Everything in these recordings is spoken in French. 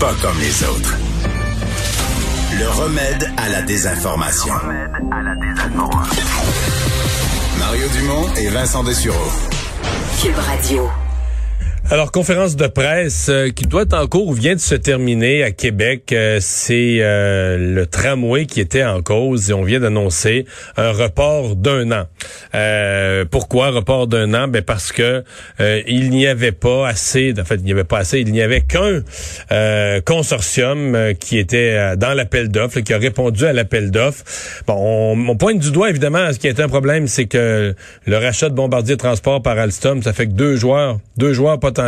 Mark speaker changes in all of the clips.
Speaker 1: pas comme les autres. Le remède à la désinformation. Mario Dumont et Vincent Dessureau.
Speaker 2: Cube Radio.
Speaker 3: Alors, conférence de presse euh, qui doit être en cours ou vient de se terminer à Québec. Euh, c'est euh, le tramway qui était en cause et on vient d'annoncer un report d'un an. pourquoi report d'un an? Ben parce que il n'y avait pas assez, en fait, il n'y avait pas assez, il n'y avait qu'un consortium qui était dans l'appel d'offres, qui a répondu à l'appel d'offres. Bon, on, on, pointe du doigt, évidemment, ce qui est un problème, c'est que le rachat de Bombardier Transport par Alstom, ça fait que deux joueurs, deux joueurs potentiels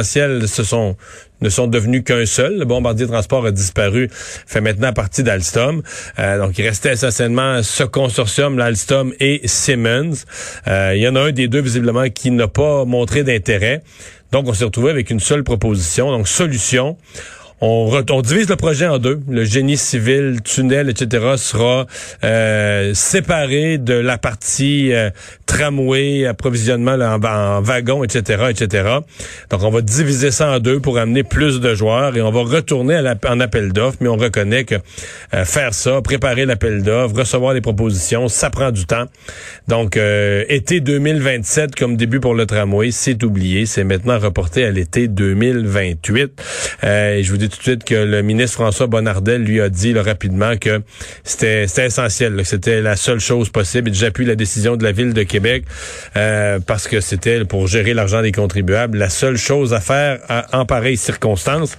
Speaker 3: sont ne sont devenus qu'un seul. Le bombardier transport a disparu, fait maintenant partie d'Alstom. Euh, donc, il restait essentiellement ce consortium, l'Alstom et Siemens. Euh, il y en a un des deux, visiblement, qui n'a pas montré d'intérêt. Donc, on s'est retrouvé avec une seule proposition. Donc, solution on, divise le projet en deux. Le génie civil, tunnel, etc. sera euh, séparé de la partie euh, tramway, approvisionnement en, en wagon, etc., etc. Donc, on va diviser ça en deux pour amener plus de joueurs et on va retourner à en appel d'offres, mais on reconnaît que euh, faire ça, préparer l'appel d'offres, recevoir les propositions, ça prend du temps. Donc, été 2027 comme début pour le tramway, c'est oublié. C'est maintenant reporté à l'été 2028. et je vous dis tout de suite que le ministre François Bonnardel lui a dit rapidement que c'était essentiel, que c'était la seule chose possible. Et j'appuie la décision de la ville de Québec euh, parce que c'était pour gérer l'argent des contribuables la seule chose à faire en pareille circonstance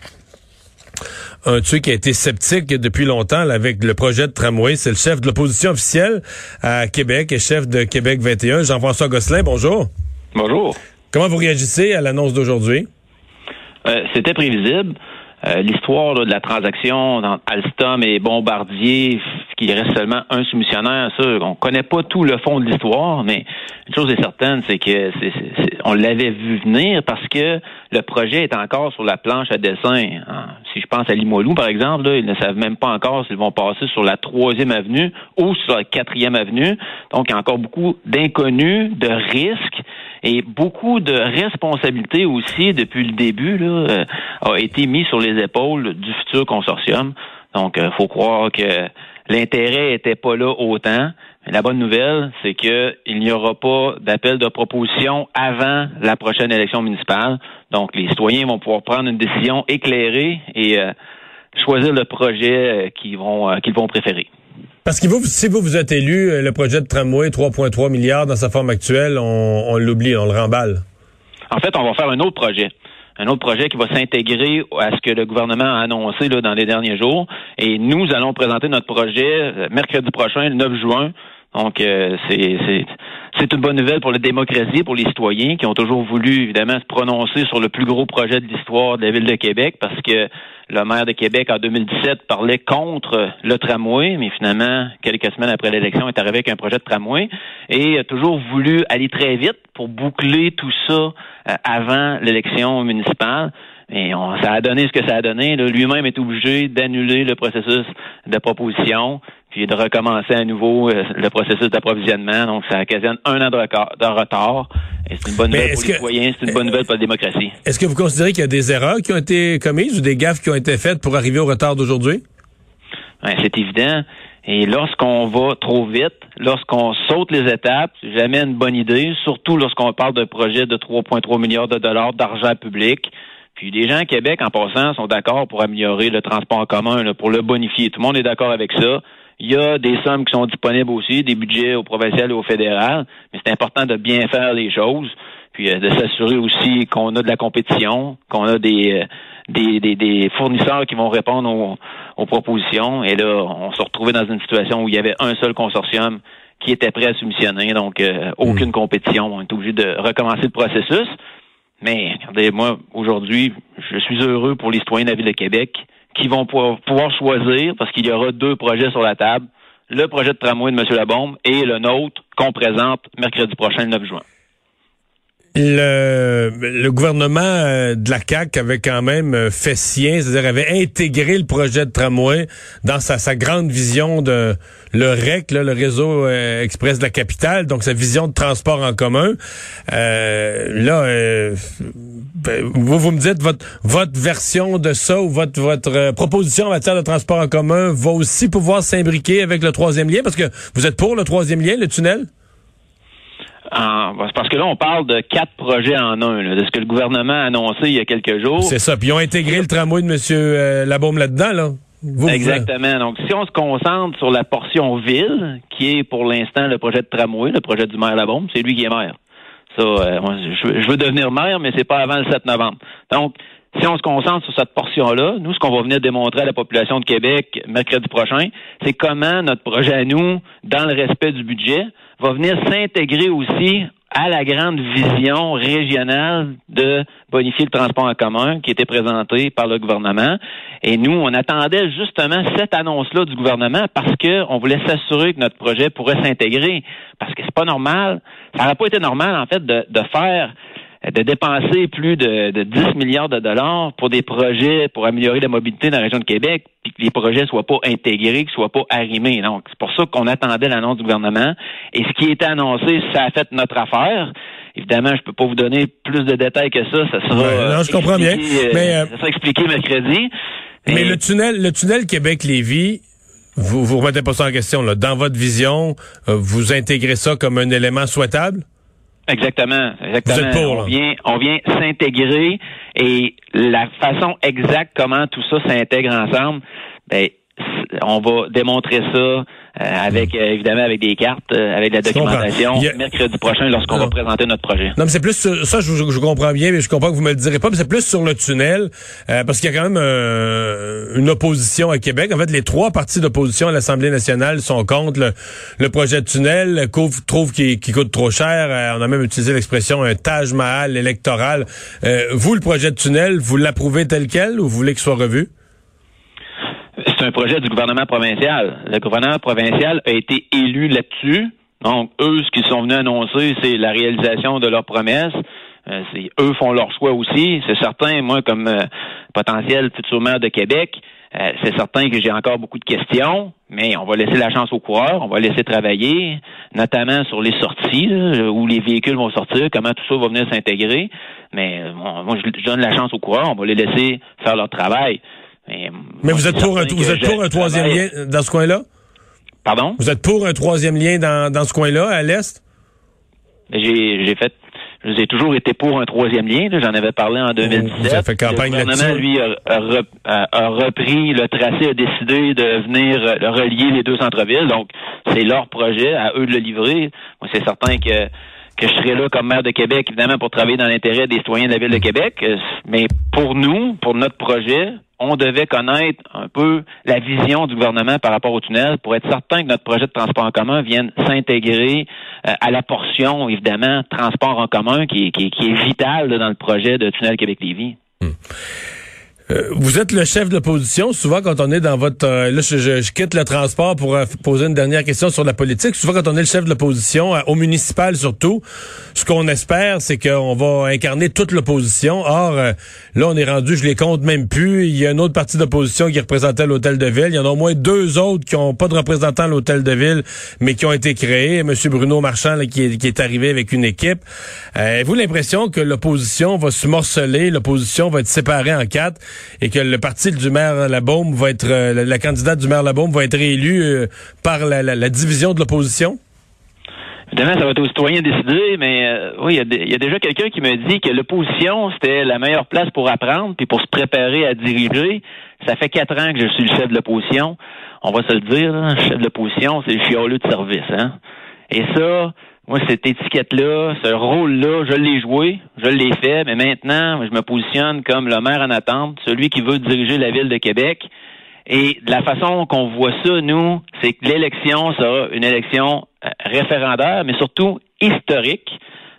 Speaker 3: un truc qui a été sceptique depuis longtemps avec le projet de tramway. C'est le chef de l'opposition officielle à Québec et chef de Québec 21, Jean-François Gosselin. Bonjour.
Speaker 4: Bonjour.
Speaker 3: Comment vous réagissez à l'annonce d'aujourd'hui?
Speaker 4: Euh, c'était prévisible. Euh, l'histoire de la transaction entre Alstom et Bombardier, qu'il reste seulement un soumissionnaire, ça, on connaît pas tout le fond de l'histoire, mais une chose est certaine, c'est que on l'avait vu venir parce que le projet est encore sur la planche à dessin. Si je pense à Limoilou, par exemple, ils ne savent même pas encore s'ils vont passer sur la troisième avenue ou sur la quatrième avenue. Donc, il y a encore beaucoup d'inconnus, de risques et beaucoup de responsabilités aussi depuis le début là, euh, a été mis sur les épaules du futur consortium. Donc, il euh, faut croire que l'intérêt était pas là autant. La bonne nouvelle, c'est qu'il n'y aura pas d'appel de proposition avant la prochaine élection municipale. Donc, les citoyens vont pouvoir prendre une décision éclairée et euh, choisir le projet qu'ils vont qu'ils vont préférer.
Speaker 3: Parce que vous, si vous vous êtes élu, euh, le projet de tramway, 3,3 milliards dans sa forme actuelle, on, l'oublie, on le remballe.
Speaker 4: En fait, on va faire un autre projet un autre projet qui va s'intégrer à ce que le gouvernement a annoncé là, dans les derniers jours. Et nous allons présenter notre projet euh, mercredi prochain, le 9 juin. Donc, euh, c'est c'est une bonne nouvelle pour la démocratie, pour les citoyens qui ont toujours voulu, évidemment, se prononcer sur le plus gros projet de l'histoire de la ville de Québec parce que le maire de Québec, en 2017, parlait contre le tramway, mais finalement, quelques semaines après l'élection, est arrivé avec un projet de tramway et a toujours voulu aller très vite pour boucler tout ça euh, avant l'élection municipale. Et on, ça a donné ce que ça a donné. Lui-même est obligé d'annuler le processus de proposition, puis de recommencer à nouveau euh, le processus d'approvisionnement. Donc, ça occasionne un an de, retard. Et c'est une bonne nouvelle pour les citoyens, c'est une bonne nouvelle pour la démocratie.
Speaker 3: Est-ce que vous considérez qu'il y a des erreurs qui ont été commises ou des gaffes qui ont été faites pour arriver au retard d'aujourd'hui?
Speaker 4: c'est évident. Et lorsqu'on va trop vite, lorsqu'on saute les étapes, c'est jamais une bonne idée, surtout lorsqu'on parle d'un projet de 3,3 milliards de dollars d'argent public. Puis les gens à Québec, en passant, sont d'accord pour améliorer le transport en commun, pour le bonifier. Tout le monde est d'accord avec ça. Il y a des sommes qui sont disponibles aussi, des budgets au provincial et au fédéral, mais c'est important de bien faire les choses, puis euh, de s'assurer aussi qu'on a de la compétition, qu'on a des, euh, des, des, fournisseurs qui vont répondre aux, propositions. Et là, on se retrouvait dans une situation où il y avait un seul consortium qui était prêt à soumissionner, donc euh, aucune mmh. compétition. On est obligé de recommencer le processus. Mais regardez, moi, aujourd'hui, je suis heureux pour les citoyens de la Ville de Québec qui vont pouvoir, choisir, parce qu'il y aura deux projets sur la table, le projet de tramway de M. Labombe et le nôtre qu'on présente mercredi prochain, le 9 juin.
Speaker 3: le, le gouvernement euh, de la CAQ avait quand même euh, fait sien, c'est-à-dire avait intégré le projet de tramway dans sa, grande vision de le REC, le réseau euh, express de la capitale, donc sa vision de transport en commun. là, ben, vous, vous me dites votre version de ça ou votre proposition en matière de transport en commun va aussi pouvoir s'imbriquer avec le troisième lien parce que vous êtes pour le troisième lien, le tunnel?
Speaker 4: Parce que là, on parle de quatre projets en un, de ce que le gouvernement a annoncé il y a quelques jours.
Speaker 3: C'est ça. Puis ils ont intégré le tramway de M. Euh, Labaume là-dedans, là.
Speaker 4: Exactement. Donc, si on se concentre sur la portion ville, qui est pour l'instant le projet de tramway, le projet du maire Labaume, c'est lui qui est maire. Ça, euh, je, veux devenir maire, mais c'est pas avant le 7 novembre. Donc, si on se concentre sur cette portion-là, nous, ce qu'on va venir démontrer à la population de Québec mercredi prochain, c'est comment notre projet à nous, dans le respect du budget, va venir s'intégrer aussi à la grande vision régionale de bonifier le transport en commun qui était présentée par le gouvernement. Et nous, on attendait justement cette annonce-là du gouvernement parce qu'on voulait s'assurer que notre projet pourrait s'intégrer. Parce que c'est pas normal. Ça n'aurait pas été normal, en fait, de, de faire de dépenser plus de, de 10 milliards de dollars pour des projets pour améliorer la mobilité dans la région de Québec, puis que les projets soient pas intégrés, qu'ils soient pas arrimés. Donc, c'est pour ça qu'on attendait l'annonce du gouvernement. Et ce qui était annoncé, ça a fait notre affaire. Évidemment, je peux pas vous donner plus de détails que ça. Ça sera.
Speaker 3: non, je comprends bien.
Speaker 4: Euh, mais euh, ça sera expliqué mercredi.
Speaker 3: Mais le tunnel, le tunnel Québec-Lévis, vous vous remettez pas ça en question là. Dans votre vision, euh, vous intégrez ça comme un élément souhaitable?
Speaker 4: Exactement, exactement. on vient, on vient s'intégrer et la façon exacte comment tout ça s'intègre ensemble, ben, on va démontrer ça euh, avec euh, évidemment avec des cartes, euh, avec la documentation mercredi prochain lorsqu'on va présenter notre projet.
Speaker 3: Non, mais c'est plus sur, ça, je, je, comprends bien, mais je comprends que vous me le direz pas, mais c'est plus sur le tunnel, parce qu'il y a quand même une opposition à Québec. En fait, les trois partis d'opposition à l'Assemblée nationale sont contre le, projet de tunnel, trouvent qu'il coûte trop cher. on a même utilisé l'expression un Taj Mahal électoral. vous, le projet de tunnel, vous l'approuvez tel quel ou vous voulez qu'il soit revu?
Speaker 4: C'est un projet du gouvernement provincial. Le gouvernement provincial a été élu là-dessus. Donc, eux, ce qu'ils sont venus annoncer, c'est la réalisation de leurs promesses. Euh, eux font leur choix aussi. C'est certain, moi, comme euh, potentiel futur maire de Québec, euh, c'est certain que j'ai encore beaucoup de questions, mais on va laisser la chance aux coureurs, on va laisser travailler, notamment sur les sorties, où les véhicules vont sortir, comment tout ça va venir s'intégrer. Mais moi, je donne la chance aux coureurs, on va les laisser faire leur travail.
Speaker 3: Mais, vous êtes pour un, vous êtes pour un troisième lien dans ce coin-là?
Speaker 4: Pardon?
Speaker 3: Vous êtes pour un troisième lien dans, dans ce coin-là, à l'Est?
Speaker 4: J'ai, j'ai fait j'ai toujours été pour un troisième lien. J'en avais parlé en 2017.
Speaker 3: fait campagne
Speaker 4: le gouvernement, lui, a, repris le tracé, a décidé de venir euh, relier les deux centres-villes. Donc, c'est leur projet, à eux de le livrer. C'est certain que que je serai là comme maire de Québec, évidemment, pour travailler dans l'intérêt des citoyens de la ville de Québec. Euh, mais pour nous, pour notre projet, on devait connaître un peu la vision du gouvernement par rapport au tunnel pour être certain que notre projet de transport en commun vienne s'intégrer euh, à la portion, évidemment, transport en commun qui, qui, est vital dans le projet de tunnel Québec-Lévis. Hmm.
Speaker 3: Euh, vous êtes le chef de l'opposition. Souvent, quand on est dans votre... Euh, là, je, quitte le transport pour euh, poser une dernière question sur la politique. Souvent, quand on est le chef de l'opposition, au municipal surtout, ce qu'on espère, c'est qu'on va incarner toute l'opposition. Or, là, on est rendu, je les compte même plus. Il y a une autre partie d'opposition qui représentait l'Hôtel de Ville. Il y en a au moins deux autres qui n'ont pas de représentant à l'Hôtel de Ville, mais qui ont été créés. Monsieur Bruno Marchand, qui, est, qui, est, arrivé avec une équipe. Avez-vous l'impression que l'opposition va se morceler, l'opposition va être séparée en quatre? Et que le parti du maire Labaume va être, euh, la, candidate du maire Labaume va être réélue euh, par la, division de l'opposition?
Speaker 4: Évidemment, ça va être aux citoyens de décider, mais euh, oui, il y, a déjà quelqu'un qui me dit que l'opposition, c'était la meilleure place pour apprendre puis pour se préparer à diriger. Ça fait quatre ans que je suis le chef de l'opposition. On va se le dire, le chef de l'opposition, c'est le fioleux de service. Hein? Et ça, moi, cette étiquette-là, ce rôle-là, je l'ai joué, je l'ai fait, mais maintenant, je me positionne comme le maire en attente, celui qui veut diriger la ville de Québec. Et de la façon qu'on voit ça, nous, c'est que l'élection sera une élection euh, référendaire, mais surtout historique,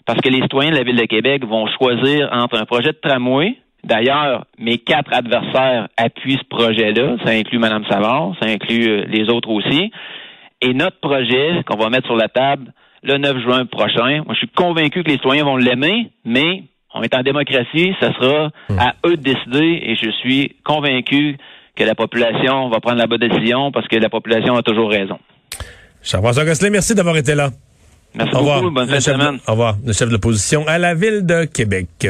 Speaker 4: parce que les citoyens de la ville de Québec vont choisir entre un projet de tramway. D'ailleurs, mes quatre adversaires appuient ce projet-là. Ça inclut Mme Savard, ça inclut euh, les autres aussi. Et notre projet qu'on va mettre sur la table le 9 juin prochain. Moi, je suis convaincu que les citoyens vont l'aimer, mais on est en démocratie, ça sera
Speaker 3: Hmm.
Speaker 4: à eux de décider et je suis convaincu que la population va prendre la bonne décision parce que la population a toujours raison.
Speaker 3: Jean-François Gosselin, merci d'avoir été là.
Speaker 4: Merci
Speaker 3: Au revoir.
Speaker 4: beaucoup, bonne fin de semaine.
Speaker 3: Au revoir. Le chef de l'opposition à la ville de Québec.